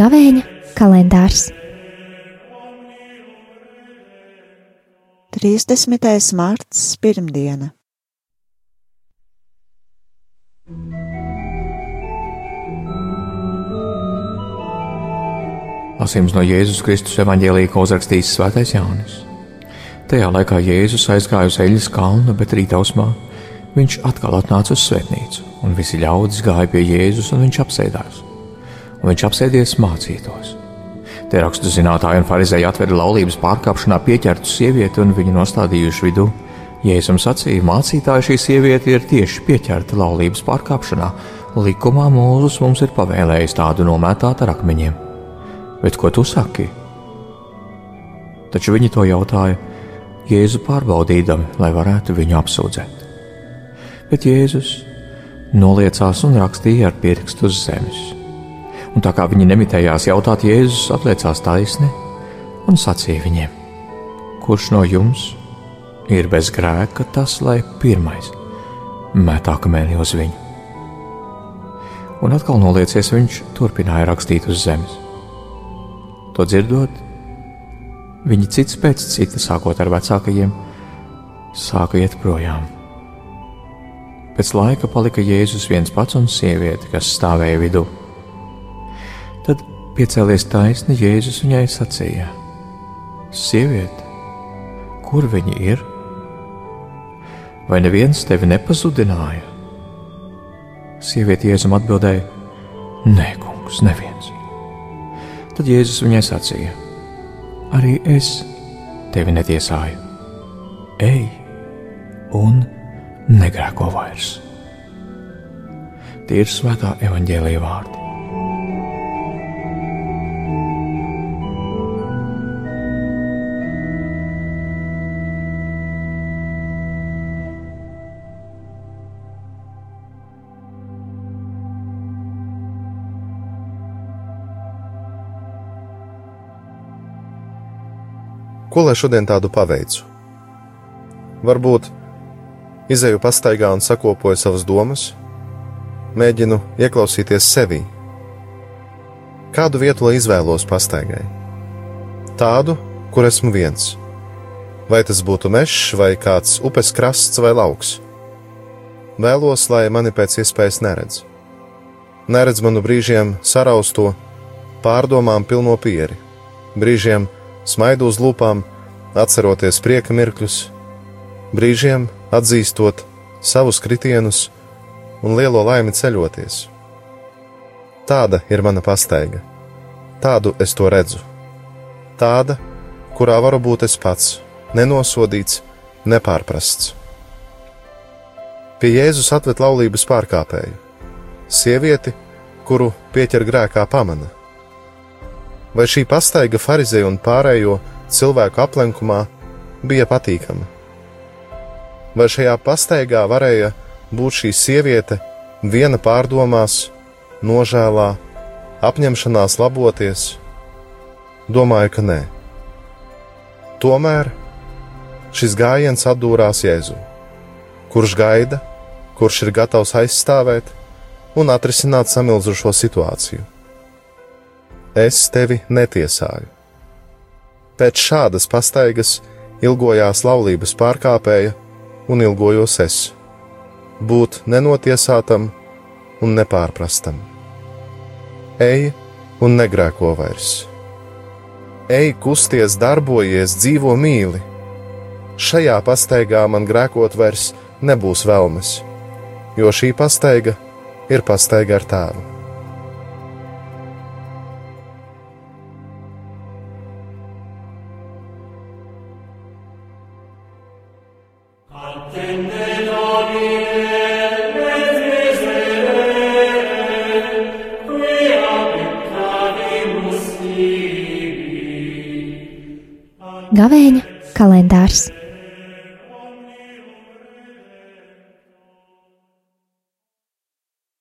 Gavēņa kalendārs 30. marts, pirmdiena. Lasījums no Jēzus Kristus evanģēlīja, ko uzrakstījis Svētais Jānis. Tajā laikā Jēzus aizgāja uz Eļas kalnu, bet rītausmā viņš atkal atnāca uz svētnīcu, un visi ļaudis gāja pie Jēzus, un viņš apsēdās. Un viņš apsēdies mācītos. Te rakstu zinātāji un farizēji atveda laulības pārkāpšanā pieķertu sievieti un viņu nostādījuši vidū. Jēzus sacīja, mācītāji šī sieviete ir tieši pieķerta laulības pārkāpšanā. Likumā mūzus mums ir pavēlējis tādu nomētāt ar akmeņiem bet ko tu saki? Taču viņi to jautāja Jēzu pārbaudīdami, lai varētu viņu apsūdzēt. Bet Jēzus noliecās un rakstīja ar pirkstu uz zemes. Un tā kā viņi nemitējās jautāt, Jēzus atliecās taisni un sacīja viņiem: Kurš no jums ir bez grēka, tas lai pirmais met akmeni uz viņu? Un atkal noliecies viņš turpināja rakstīt uz zemes. To dzirdot, viņi cits pēc cita, sākot ar vecākajiem, sāka iet projām. Pēc laika palika Jēzus viens pats un sieviete, kas stāvēja vidū. Tad piecēlies taisni Jēzus viņai sacīja: Sieviete, kur viņi ir? Vai neviens tevi nepazudināja? Sieviete Jēzum atbildēja: Nē, kungs, neviens. Tad Jēzus viņai sacīja: Arī es tevi netiesāju. Ej, un negrēko vairs. Tie ir svētā evaņģēlīja vārdi. Ko lai šodien tādu paveicu? Varbūt izēju pastaigā un sakopoju savas domas, mēģinu ieklausīties sevī. Kādu vietu lai izvēlos pastaigai? Tādu, kur esmu viens. Vai tas būtu mežs, vai kāds upes krasts vai lauks. Vēlos, lai mani pēc iespējas neredz. Neredz manu brīžiem sarausto, pārdomām pilno pieri, brīžiem smaidu uz lūpām, atceroties prieka mirkļus, brīžiem atzīstot savus kritienus un lielo laimi ceļoties. Tāda ir mana pastaiga, tādu es to redzu. Tāda, kurā varu būt es pats, nenosodīts, nepārprasts. Pie Jēzus atved laulības pārkāpēju, sievieti, kuru pieķer grēkā pamana vai šī pastaiga farizēju un pārējo cilvēku aplenkumā bija patīkama? Vai šajā pastaigā varēja būt šī sieviete viena pārdomās, nožēlā, apņemšanās laboties? Domāju, ka nē. Tomēr šis gājiens atdūrās Jēzu, kurš gaida, kurš ir gatavs aizstāvēt un atrisināt samilzušo situāciju es tevi netiesāju. Pēc šādas pastaigas ilgojās laulības pārkāpēja un ilgojos es - būt nenotiesātam un nepārprastam. Ej un negrēko vairs. Ej, kusties, darbojies, dzīvo mīli. Šajā pastaigā man grēkot vairs nebūs vēlmes, jo šī pastaiga ir pastaiga ar tēvu. Gavēņa kalendārs